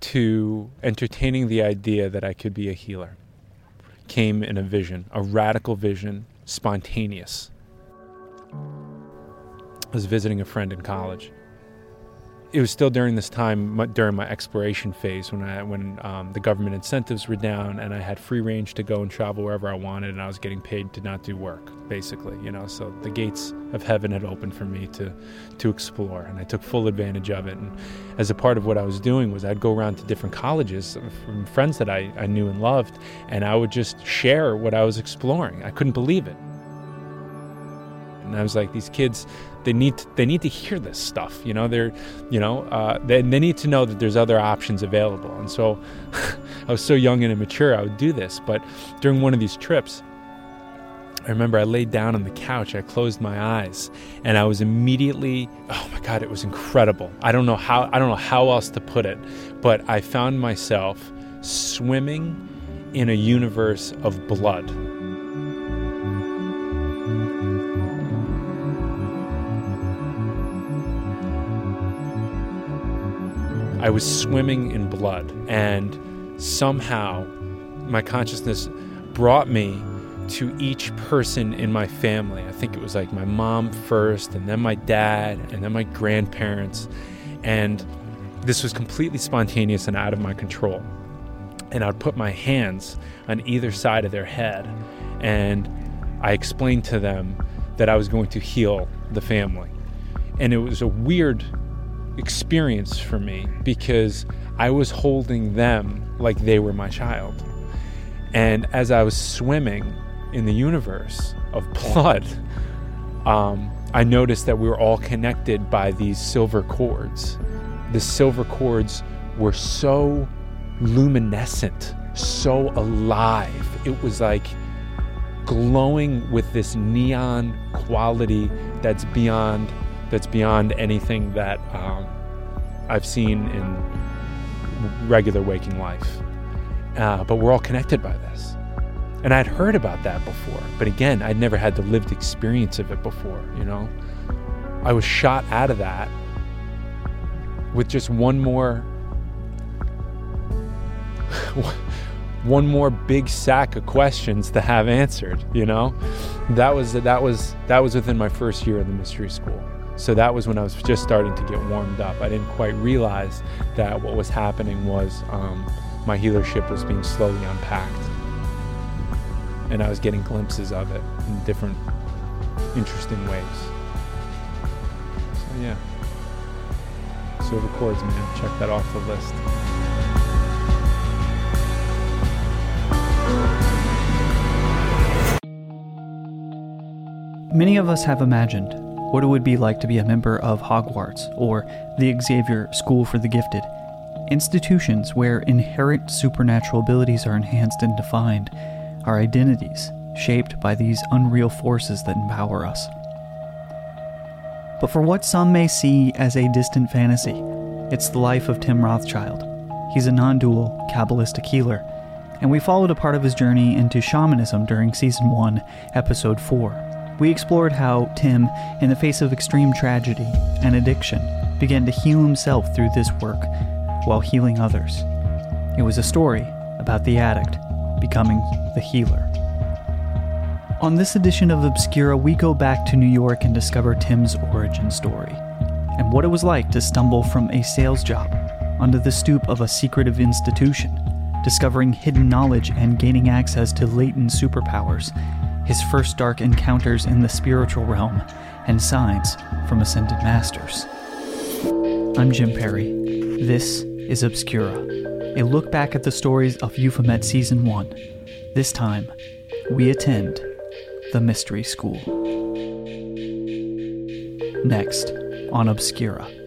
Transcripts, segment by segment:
to entertaining the idea that I could be a healer came in a vision, a radical vision, spontaneous. I was visiting a friend in college. It was still during this time, during my exploration phase, when I when um, the government incentives were down and I had free range to go and travel wherever I wanted, and I was getting paid to not do work, basically, you know. So the gates of heaven had opened for me to to explore, and I took full advantage of it. And as a part of what I was doing was I'd go around to different colleges from friends that I, I knew and loved, and I would just share what I was exploring. I couldn't believe it. And I was like, these kids, they need to, they need to hear this stuff. You know, they're, you know, uh, they, they need to know that there's other options available. And so, I was so young and immature, I would do this. But during one of these trips, I remember I laid down on the couch, I closed my eyes, and I was immediately, oh my God, it was incredible. I don't know how, I don't know how else to put it, but I found myself swimming in a universe of blood. I was swimming in blood, and somehow my consciousness brought me to each person in my family. I think it was like my mom first, and then my dad, and then my grandparents. And this was completely spontaneous and out of my control. And I'd put my hands on either side of their head, and I explained to them that I was going to heal the family. And it was a weird experience for me because I was holding them like they were my child. And as I was swimming in the universe of blood, um, I noticed that we were all connected by these silver cords. The silver cords were so luminescent, so alive. It was like glowing with this neon quality that's beyond that's beyond anything that um, I've seen in regular waking life. Uh, but we're all connected by this. And I'd heard about that before, but again, I'd never had the lived experience of it before, you know? I was shot out of that with just one more one more big sack of questions to have answered, you know? That was that was that was within my first year of the mystery school. So that was when I was just starting to get warmed up. I didn't quite realize that what was happening was um, my healership was being slowly unpacked. And I was getting glimpses of it in different interesting ways. So yeah. Silver cords, man. Check that off the list. Many of us have imagined what it would be like to be a member of Hogwarts or the Xavier School for the Gifted, institutions where inherent supernatural abilities are enhanced and defined, our identities shaped by these unreal forces that empower us. But for what some may see as a distant fantasy, it's the life of Tim Rothschild, he's a non dual Kabbalistic healer, and we followed a part of his journey into shamanism during Season 1, Episode 4. We explored how Tim, in the face of extreme tragedy and addiction, began to heal himself through this work while healing others. It was a story about the addict becoming the healer. On this edition of Obscura, we go back to New York and discover Tim's origin story and what it was like to stumble from a sales job under the stoop of a secretive institution, discovering hidden knowledge and gaining access to latent superpowers, his first dark encounters in the spiritual realm, and signs from ascended masters. I'm Jim Perry. This is Obscura, a look back at the stories of Euphomet Season 1. This time, we attend the Mystery School. Next on Obscura.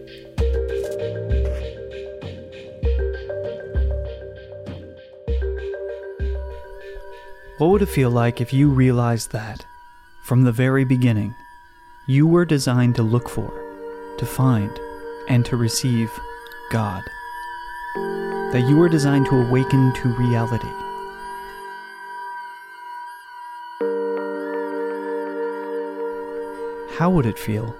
What would it feel like if you realized that, from the very beginning, you were designed to look for, to find, and to receive God? That you were designed to awaken to reality. How would it feel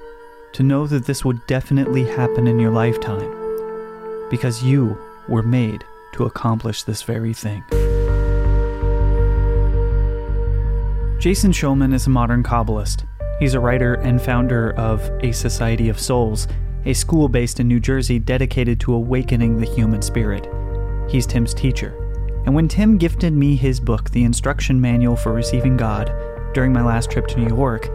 to know that this would definitely happen in your lifetime? Because you were made to accomplish this very thing. Jason Shulman is a modern Kabbalist. He's a writer and founder of A Society of Souls, a school based in New Jersey dedicated to awakening the human spirit. He's Tim's teacher. And when Tim gifted me his book, The Instruction Manual for Receiving God, during my last trip to New York,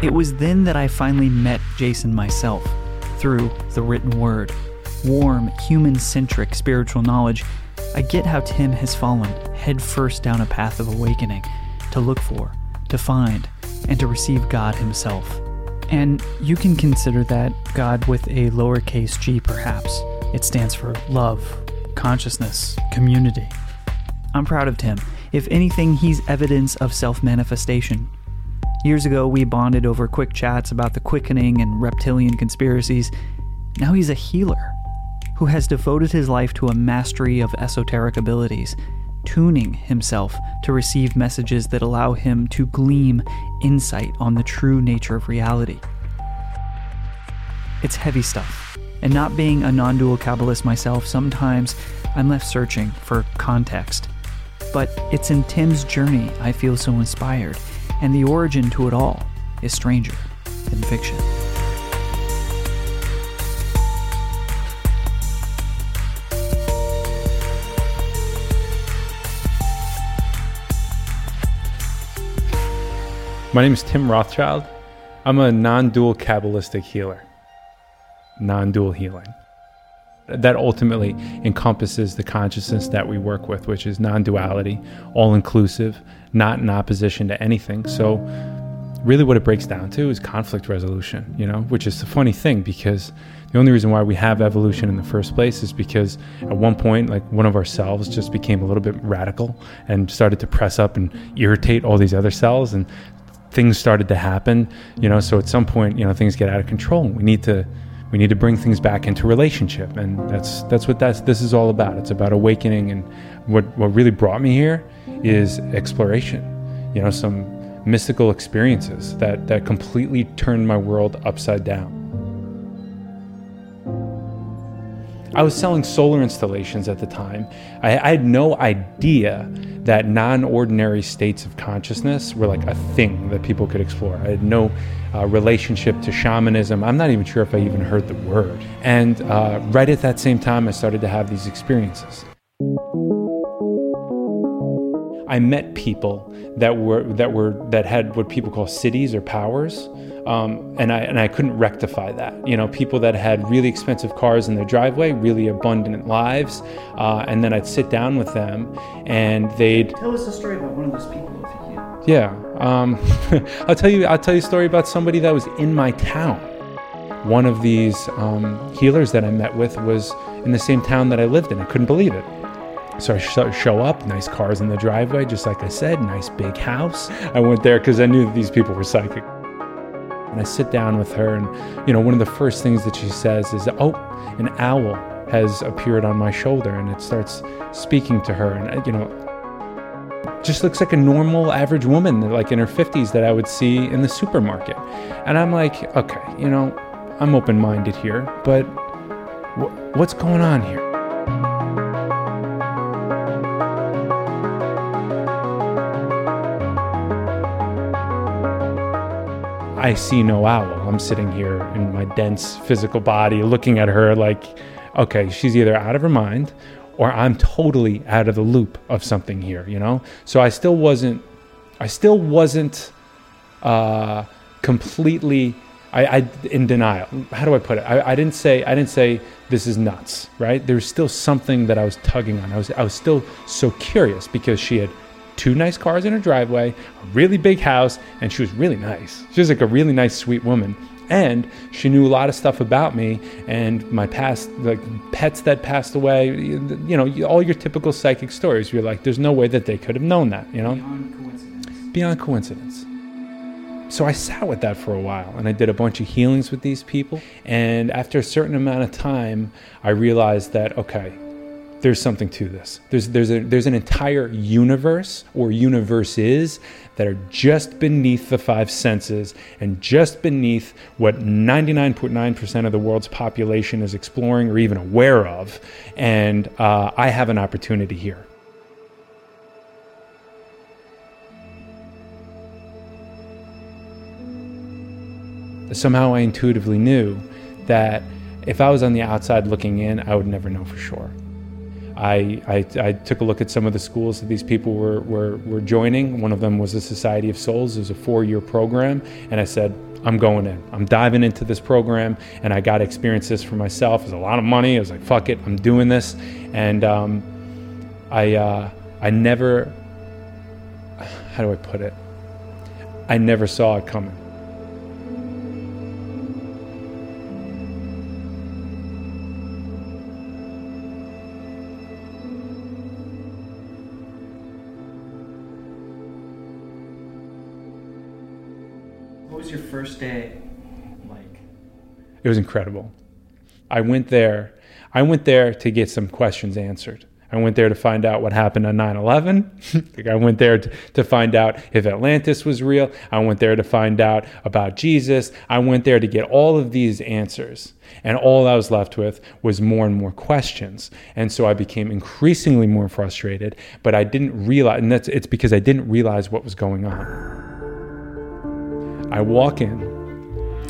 it was then that I finally met Jason myself, through the written word. Warm, human centric spiritual knowledge. I get how Tim has fallen headfirst down a path of awakening to look for, to find, and to receive God Himself. And you can consider that God with a lowercase g, perhaps. It stands for love, consciousness, community. I'm proud of Tim. If anything, he's evidence of self manifestation. Years ago, we bonded over quick chats about the quickening and reptilian conspiracies. Now he's a healer who has devoted his life to a mastery of esoteric abilities, tuning himself to receive messages that allow him to gleam insight on the true nature of reality. It's heavy stuff, and not being a non dual Kabbalist myself, sometimes I'm left searching for context. But it's in Tim's journey I feel so inspired, and the origin to it all is stranger than fiction. My name is Tim Rothschild. I'm a non dual Kabbalistic healer, non dual healing. That ultimately encompasses the consciousness that we work with, which is non duality, all inclusive, not in opposition to anything. So, really, what it breaks down to is conflict resolution, you know, which is the funny thing because the only reason why we have evolution in the first place is because at one point, like one of our cells just became a little bit radical and started to press up and irritate all these other cells. And things started to happen, you know. So at some point, you know, things get out of control. We need to we need to bring things back into relationship, and that's that's what that's this is all about. It's about awakening, and what what really brought me here is exploration. You know, some mystical experiences that that completely turned my world upside down. I was selling solar installations at the time. I, I had no idea that non ordinary states of consciousness were like a thing that people could explore. I had no uh, relationship to shamanism. I'm not even sure if I even heard the word. And uh, right at that same time, I started to have these experiences. I met people that were that were that had what people call siddhis or powers, um, and I and I couldn't rectify that. You know, people that had really expensive cars in their driveway, really abundant lives, uh, and then I'd sit down with them, and they'd tell us a story about one of those people if you can. Yeah, um, I'll tell you. I'll tell you a story about somebody that was in my town. One of these um, healers that I met with was in the same town that I lived in. I couldn't believe it. So I show up, nice cars in the driveway, just like I said, nice big house. I went there because I knew that these people were psychic. And I sit down with her, and you know, one of the first things that she says is, "Oh, an owl has appeared on my shoulder and it starts speaking to her and uh, you know just looks like a normal average woman like in her 50s that I would see in the supermarket. And I'm like, okay, you know, I'm open-minded here, but wh- what's going on here? I see no owl. I'm sitting here in my dense physical body looking at her like, okay, she's either out of her mind or I'm totally out of the loop of something here, you know? So I still wasn't, I still wasn't uh, completely, I, I, in denial. How do I put it? I, I didn't say, I didn't say this is nuts, right? There's still something that I was tugging on. I was, I was still so curious because she had two nice cars in her driveway, a really big house, and she was really nice. She was like a really nice, sweet woman and she knew a lot of stuff about me and my past like pets that passed away you know all your typical psychic stories you're like there's no way that they could have known that you know Beyond coincidence. beyond coincidence so I sat with that for a while and I did a bunch of healings with these people. And after a certain amount of time, I realized that, okay, there's something to this. There's, there's, a, there's an entire universe or universes that are just beneath the five senses and just beneath what 99.9% of the world's population is exploring or even aware of. And uh, I have an opportunity here. Somehow I intuitively knew that if I was on the outside looking in, I would never know for sure. I, I, I, took a look at some of the schools that these people were, were, were joining. One of them was the Society of Souls. It was a four year program. And I said, I'm going in. I'm diving into this program. And I got to experience this for myself. It was a lot of money. I was like, fuck it, I'm doing this. And um, I, uh, I never, how do I put it? I never saw it coming. First day like? It was incredible. I went there. I went there to get some questions answered. I went there to find out what happened on 9 11. I went there to, to find out if Atlantis was real. I went there to find out about Jesus. I went there to get all of these answers. And all I was left with was more and more questions. And so I became increasingly more frustrated, but I didn't realize, and that's, it's because I didn't realize what was going on. I walk in,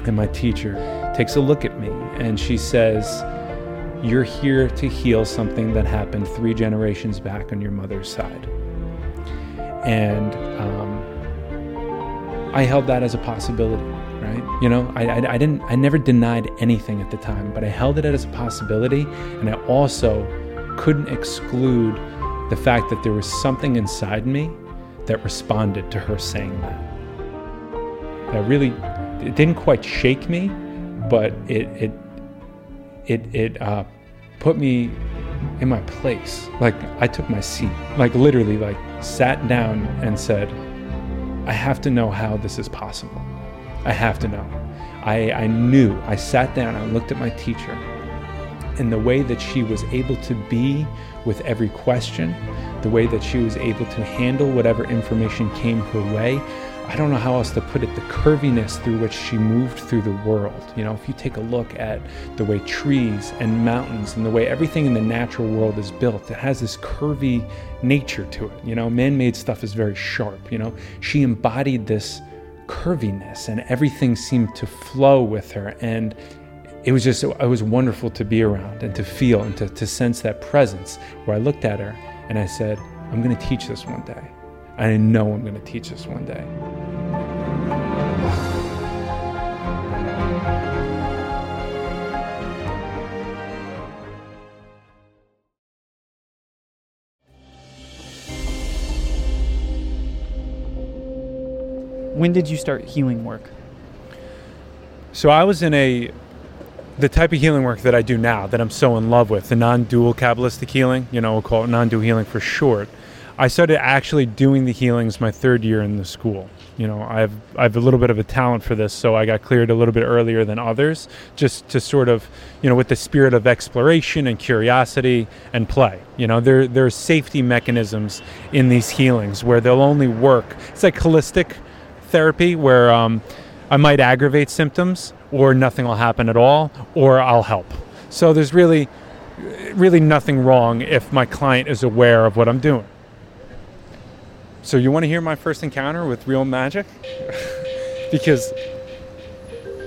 and my teacher takes a look at me, and she says, You're here to heal something that happened three generations back on your mother's side. And um, I held that as a possibility, right? You know, I, I, I didn't, I never denied anything at the time, but I held it as a possibility, and I also couldn't exclude the fact that there was something inside me that responded to her saying that that really it didn't quite shake me, but it it it it uh, put me in my place. Like I took my seat, like literally, like sat down and said, "I have to know how this is possible. I have to know." I I knew. I sat down. I looked at my teacher, and the way that she was able to be with every question, the way that she was able to handle whatever information came her way. I don't know how else to put it, the curviness through which she moved through the world. You know, if you take a look at the way trees and mountains and the way everything in the natural world is built, it has this curvy nature to it. You know, man made stuff is very sharp. You know, she embodied this curviness and everything seemed to flow with her. And it was just, it was wonderful to be around and to feel and to, to sense that presence where I looked at her and I said, I'm going to teach this one day. I know I'm going to teach this one day. When did you start healing work? So I was in a the type of healing work that I do now that I'm so in love with, the non-dual Kabbalistic healing, you know, we'll call it non-dual healing for short. I started actually doing the healings my third year in the school. you know, I have I have a little bit of a talent for this, so I got cleared a little bit earlier than others, just to sort of, you know, with the spirit of exploration and curiosity and play. You know, there there's safety mechanisms in these healings where they'll only work. It's like holistic therapy where um, I might aggravate symptoms, or nothing will happen at all, or I'll help. So there's really really nothing wrong if my client is aware of what I'm doing. So you want to hear my first encounter with real magic? because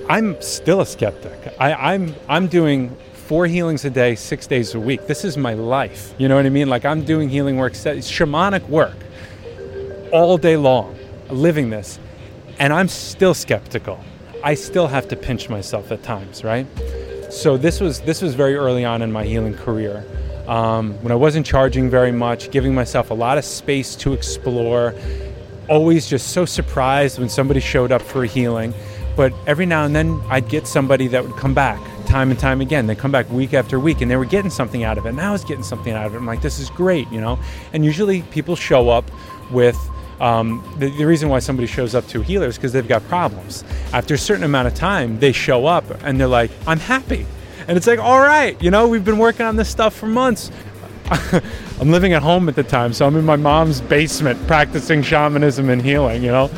I'm still a skeptic. I, I'm I'm doing four healings a day, six days a week. This is my life. You know what I mean? Like I'm doing healing work, shamanic work, all day long, living this, and I'm still skeptical. I still have to pinch myself at times, right? So this was this was very early on in my healing career um, when I wasn't charging very much, giving myself a lot of space to explore. Always just so surprised when somebody showed up for a healing. But every now and then I'd get somebody that would come back time and time again. They'd come back week after week and they were getting something out of it. And I was getting something out of it. I'm like, this is great, you know? And usually people show up with um, the, the, reason why somebody shows up to a healer is because they've got problems. After a certain amount of time, they show up and they're like, I'm happy. And it's like, all right, you know, we've been working on this stuff for months. I'm living at home at the time, so I'm in my mom's basement practicing shamanism and healing, you know?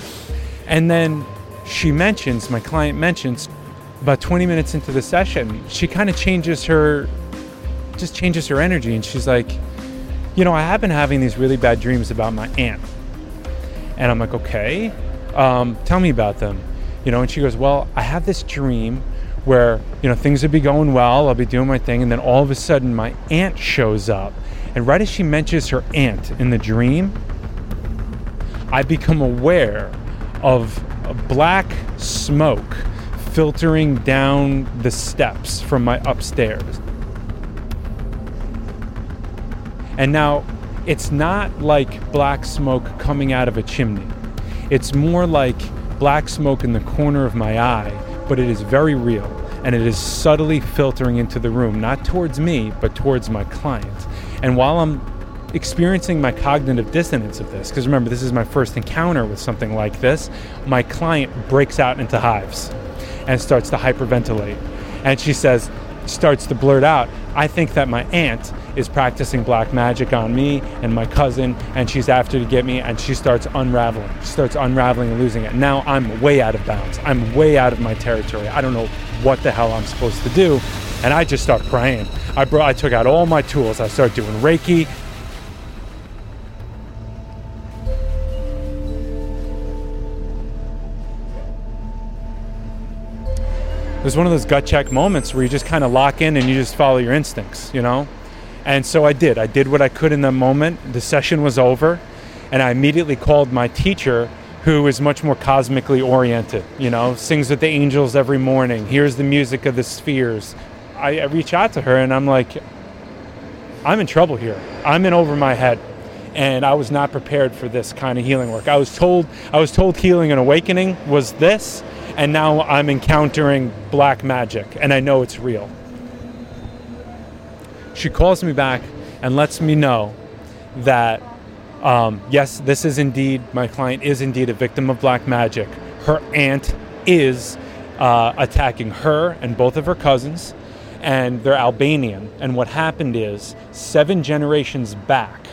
And then she mentions, my client mentions, about 20 minutes into the session, she kind of changes her, just changes her energy. And she's like, you know, I have been having these really bad dreams about my aunt. And I'm like, okay, um, tell me about them. You know, and she goes, well, I have this dream where you know things would be going well i'll be doing my thing and then all of a sudden my aunt shows up. And right as she mentions her aunt in the dream i become aware of black smoke filtering down the steps from my upstairs. And now it's not like black smoke coming out of a chimney. It's more like black smoke in the corner of my eye but it is very real and it is subtly filtering into the room, not towards me, but towards my client. And while I'm experiencing my cognitive dissonance of this, because remember, this is my first encounter with something like this, my client breaks out into hives and starts to hyperventilate. And she says, starts to blurt out, I think that my aunt is practicing black magic on me and my cousin, and she's after to get me, and she starts unraveling. She starts unraveling and losing it. Now I'm way out of bounds. I'm way out of my territory. I don't know what the hell I'm supposed to do. And I just start praying. I, brought, I took out all my tools. I start doing Reiki. There's one of those gut check moments where you just kind of lock in and you just follow your instincts, you know? And so I did. I did what I could in the moment. The session was over, and I immediately called my teacher, who is much more cosmically oriented, you know, sings with the angels every morning, hears the music of the spheres. I, I reach out to her and I'm like, I'm in trouble here. I'm in over my head. And I was not prepared for this kind of healing work. I was told I was told healing and awakening was this, and now I'm encountering black magic, and I know it's real. She calls me back and lets me know that um, yes, this is indeed, my client is indeed a victim of black magic. Her aunt is uh, attacking her and both of her cousins, and they're Albanian. And what happened is, seven generations back,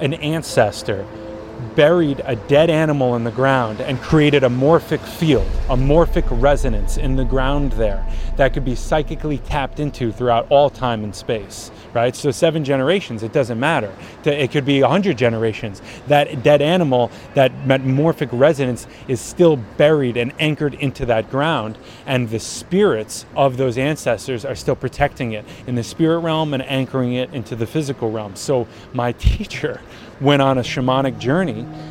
an ancestor buried a dead animal in the ground and created a morphic field, a morphic resonance in the ground there that could be psychically tapped into throughout all time and space, right? So seven generations, it doesn't matter. It could be a hundred generations. That dead animal, that morphic resonance is still buried and anchored into that ground, and the spirits of those ancestors are still protecting it in the spirit realm and anchoring it into the physical realm. So my teacher went on a shamanic journey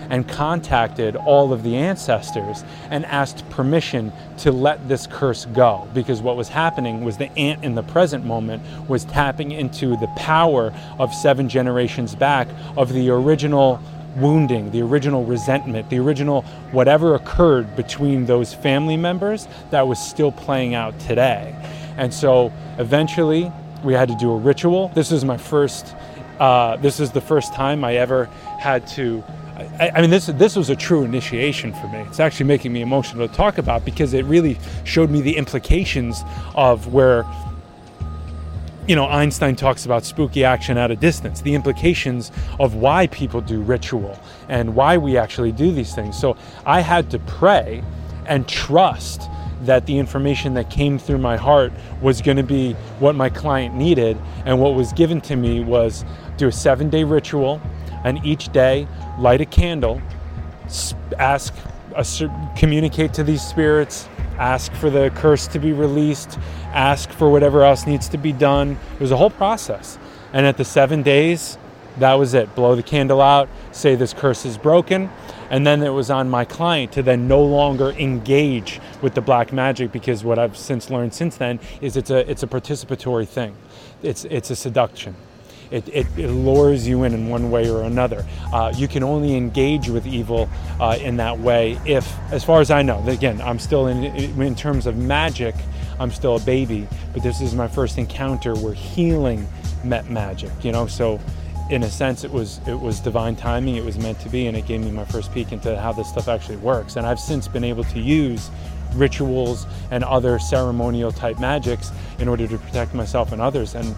and contacted all of the ancestors and asked permission to let this curse go because what was happening was the aunt in the present moment was tapping into the power of seven generations back of the original wounding, the original resentment, the original whatever occurred between those family members that was still playing out today. And so eventually we had to do a ritual. This was my first uh, this is the first time I ever had to I, I, mean, this this was a true initiation for me. It's actually making me emotional to talk about because it really showed me the implications of where, you know, Einstein talks about spooky action at a distance, the implications of why people do ritual and why we actually do these things. So I had to pray and trust that the information that came through my heart was going to be what my client needed, and what was given to me was do a seven day ritual and each day light a candle, ask, communicate to these spirits, ask for the curse to be released, ask for whatever else needs to be done. It was a whole process. And at the seven days, that was it. Blow the candle out, say this curse is broken. And then it was on my client to then no longer engage with the black magic because what I've since learned since then is it's a it's a participatory thing. It's it's a seduction it, it, it, lures you in in one way or another. Uh, you can only engage with evil uh, in that way if, as far as I know, again, I'm still in, in terms of magic, I'm still a baby, but this is my first encounter where healing met magic, you know, so in a sense it was it was divine timing it was meant to be and it gave me my first peek into how this stuff actually works. And i've since been able to use rituals and other ceremonial type magics in order to protect myself and others. And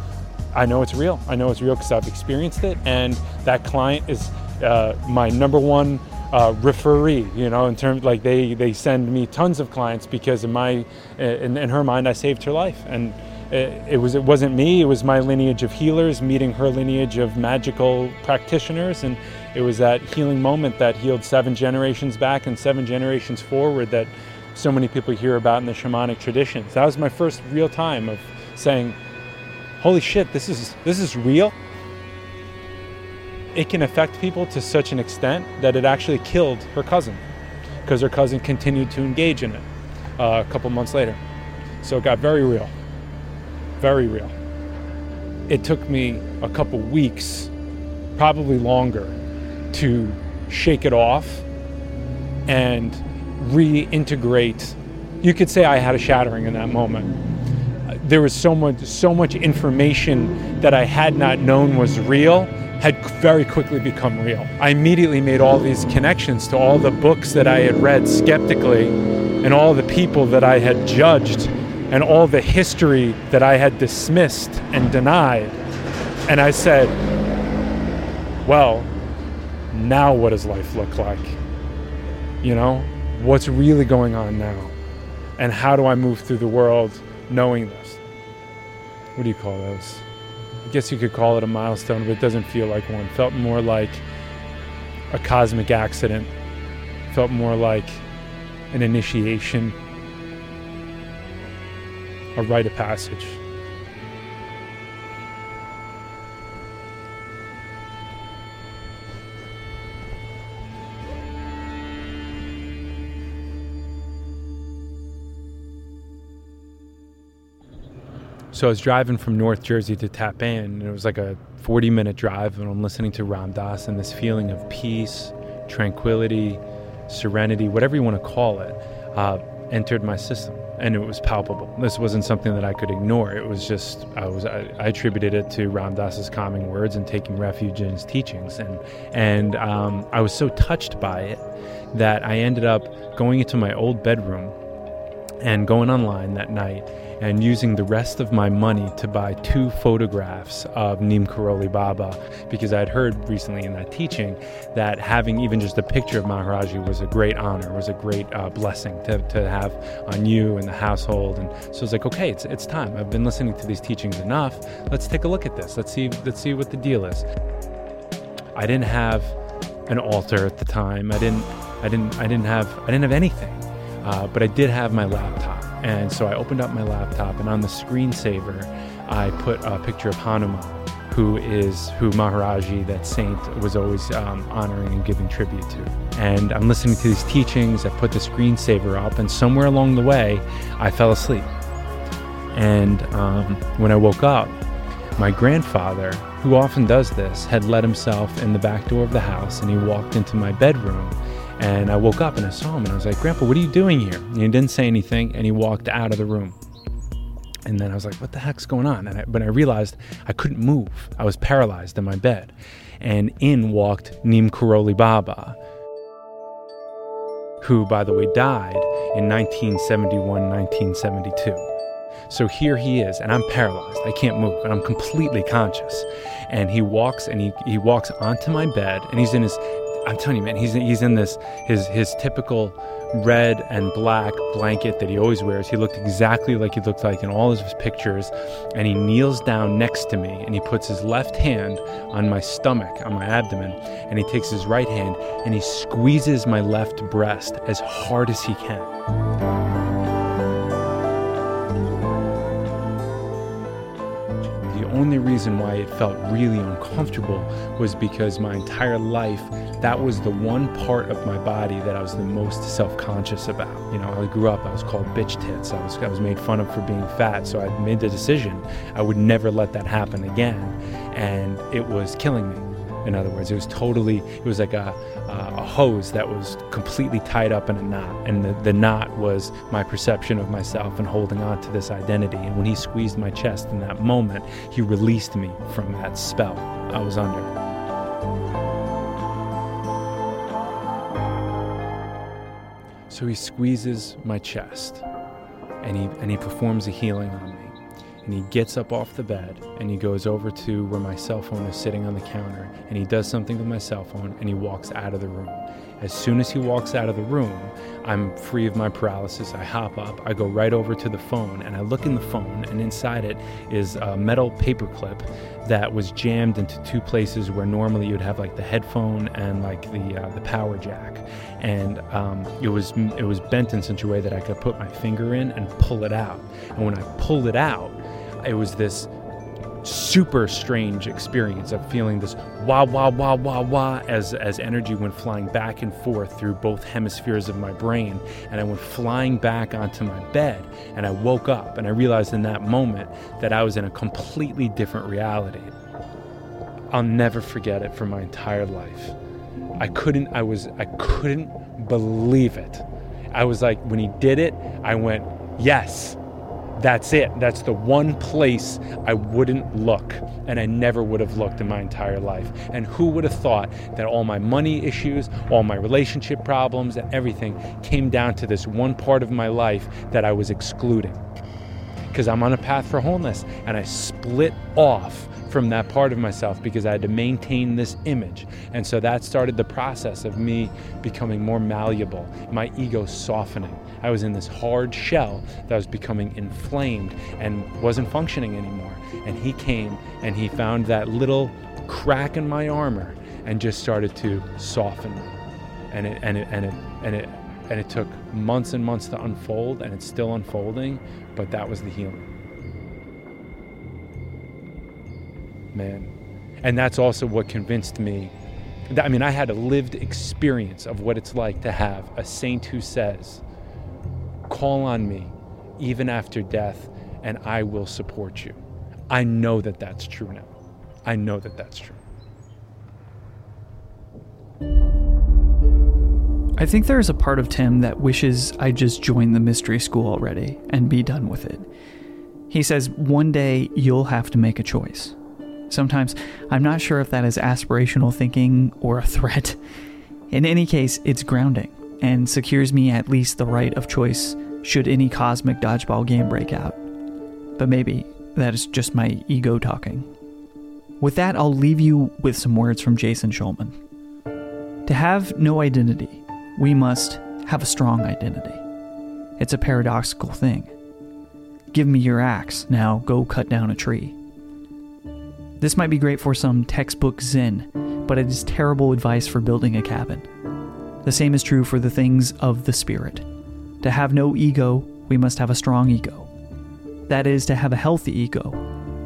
I know it's real. I know it's real because I've experienced it, and that client is uh, my number one uh, referee. You know, in terms like they they send me tons of clients because in my in, in her mind I saved her life, and it, it, was it wasn't me. It was my lineage of healers meeting her lineage of magical practitioners, and it was that healing moment that healed seven generations back and seven generations forward that so many people hear about in the shamanic traditions. That was my first real time of saying holy shit, this is this is real. It can affect people to such an extent that it actually killed her cousin because her cousin continued to engage in it uh, a couple months later. So it got very real, very real. It took me a couple weeks, probably longer, to shake it off and reintegrate. You could say I had a shattering in that moment there was so much so much information that I had not known was real had very quickly become real. I immediately made all these connections to all the books that I had read skeptically and all the people that I had judged and all the history that I had dismissed and denied. And I said, well, now what does life look like? You know, what's really going on now? And how do I move through the world knowing this? what do you call those? I guess you could call it a milestone, but it doesn't feel like one. Felt more like a cosmic accident. Felt more like an initiation, a rite of passage. So I was driving from North Jersey to Tappan, and it was like a 40 minute drive, and I'm listening to Ram Dass, and this feeling of peace, tranquility, serenity, whatever you want to call it, uh, entered my system, and it was palpable. This wasn't something that I could ignore. It was just I was I, I attributed it to Ram Dass's calming words and taking refuge in his teachings, and and um, I was so touched by it that I ended up going into my old bedroom and going online that night and using the rest of my money to buy two photographs of Neem Karoli Baba because I had heard recently in that teaching that having even just a picture of Maharaji was a great honor, was a great uh, blessing to, to have on you and the household. And so I was like, okay, it's, it's time. I've been listening to these teachings enough. Let's take a look at this. Let's see, let's see what the deal is. I didn't have an altar at the time. I didn't, I didn't, I didn't have, I didn't have anything. Uh, but I did have my laptop. And so I opened up my laptop, and on the screensaver, I put a picture of Hanuman, who is who Maharaji, that saint, was always um, honoring and giving tribute to. And I'm listening to these teachings. I put the screensaver up, and somewhere along the way, I fell asleep. And um, when I woke up, my grandfather, who often does this, had let himself in the back door of the house, and he walked into my bedroom and I woke up and I saw him and I was like, Grandpa, what are you doing here? And he didn't say anything and he walked out of the room. And then I was like, what the heck's going on? And I, but I realized I couldn't move. I was paralyzed in my bed. And in walked Neem Karoli Baba, who, by the way, died in 1971, 1972. So here he is, and I'm paralyzed. I can't move, and I'm completely conscious. And he walks and he, he walks onto my bed, and he's in his I'm telling you, man, he's he's in this his his typical red and black blanket that he always wears. He looked exactly like he looked like in all of his pictures. And he kneels down next to me and he puts his left hand on my stomach, on my abdomen, and he takes his right hand and he squeezes my left breast as hard as he can. The only reason why it felt really uncomfortable was because my entire life, that was the one part of my body that I was the most self conscious about. You know, I grew up, I was called bitch tits, I was, I was made fun of for being fat. So I made the decision I would never let that happen again. And it was killing me. In other words, it was totally, it was like a, a hose that was completely tied up in a knot. And the, the knot was my perception of myself and holding on to this identity. And when he squeezed my chest in that moment, he released me from that spell I was under. So he squeezes my chest and he, and he performs a healing on me and he gets up off the bed and he goes over to where my cell phone is sitting on the counter and he does something with my cell phone and he walks out of the room. As soon as he walks out of the room, I'm free of my paralysis. I hop up, I go right over to the phone and I look in the phone and inside it is a metal paperclip that was jammed into two places where normally you'd have like the headphone and like the uh, the power jack, and um, it was it was bent in such a way that I could put my finger in and pull it out. And when I pulled it out, it was this super strange experience of feeling this wah wah wah wah wah as as energy went flying back and forth through both hemispheres of my brain and I went flying back onto my bed and I woke up and I realized in that moment that I was in a completely different reality. I'll never forget it for my entire life. I couldn't I was I couldn't believe it. I was like when he did it, I went, "Yes." That's it. That's the one place I wouldn't look, and I never would have looked in my entire life. And who would have thought that all my money issues, all my relationship problems, and everything came down to this one part of my life that I was excluding? Because I'm on a path for wholeness, and I split off from that part of myself because I had to maintain this image. And so that started the process of me becoming more malleable, my ego softening. I was in this hard shell that was becoming inflamed and wasn't functioning anymore. And he came and he found that little crack in my armor and just started to soften me. And it and it and it and it and it took months and months to unfold and it's still unfolding, but that was the healing. man. And that's also what convinced me. that, I mean, I had a lived experience of what it's like to have a saint who says, Call on me even after death, and I will support you. I know that that's true now. I know that that's true. I think there is a part of Tim that wishes I just joined the mystery school already and be done with it. He says one day you'll have to make a choice. Sometimes I'm not sure if that is aspirational thinking or a threat. In any case, it's grounding and secures me at least the right of choice should any cosmic dodgeball game break out. But maybe that is just my ego talking. With that, I'll leave you with some words from Jason Shulman. To have no identity, we must have a strong identity. It's a paradoxical thing. Give me your axe, now go cut down a tree. This might be great for some textbook zen, but it is terrible advice for building a cabin. The same is true for the things of the spirit. To have no ego, we must have a strong ego. That is, to have a healthy ego,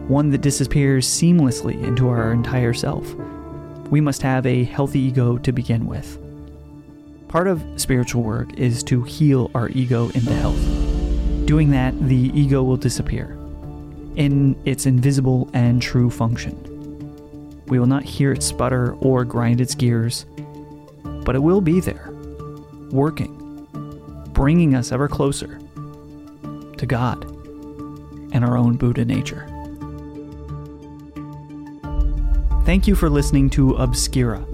one that disappears seamlessly into our entire self. We must have a healthy ego to begin with. Part of spiritual work is to heal our ego into health. Doing that, the ego will disappear in its invisible and true function. We will not hear it sputter or grind its gears, but it will be there, working, bringing us ever closer to God and our own Buddha nature. Thank you for listening to Obscura.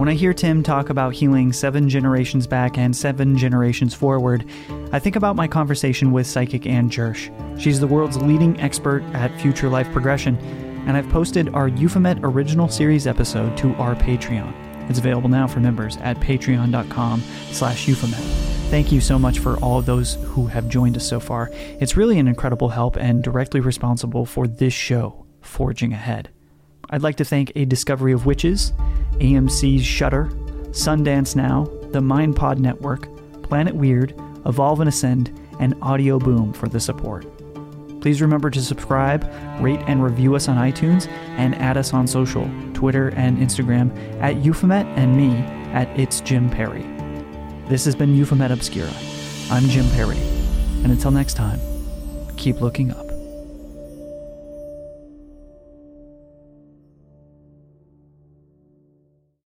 When I hear Tim talk about healing seven generations back and seven generations forward, I think about my conversation with psychic Anne Jirsch. She's the world's leading expert at future life progression, and I've posted our Euphomet original series episode to our Patreon. It's available now for members at patreon.com slash euphomet. Thank you so much for all of those who have joined us so far. It's really an incredible help and directly responsible for this show, Forging Ahead. I'd like to thank A Discovery of Witches, AMC's Shudder, Sundance Now, the MindPod Network, Planet Weird, Evolve and Ascend, and Audio Boom for the support. Please remember to subscribe, rate, and review us on iTunes, and add us on social, Twitter and Instagram at Euphomet and me at It's Jim Perry. This has been Euphomet Obscura. I'm Jim Perry, and until next time, keep looking up.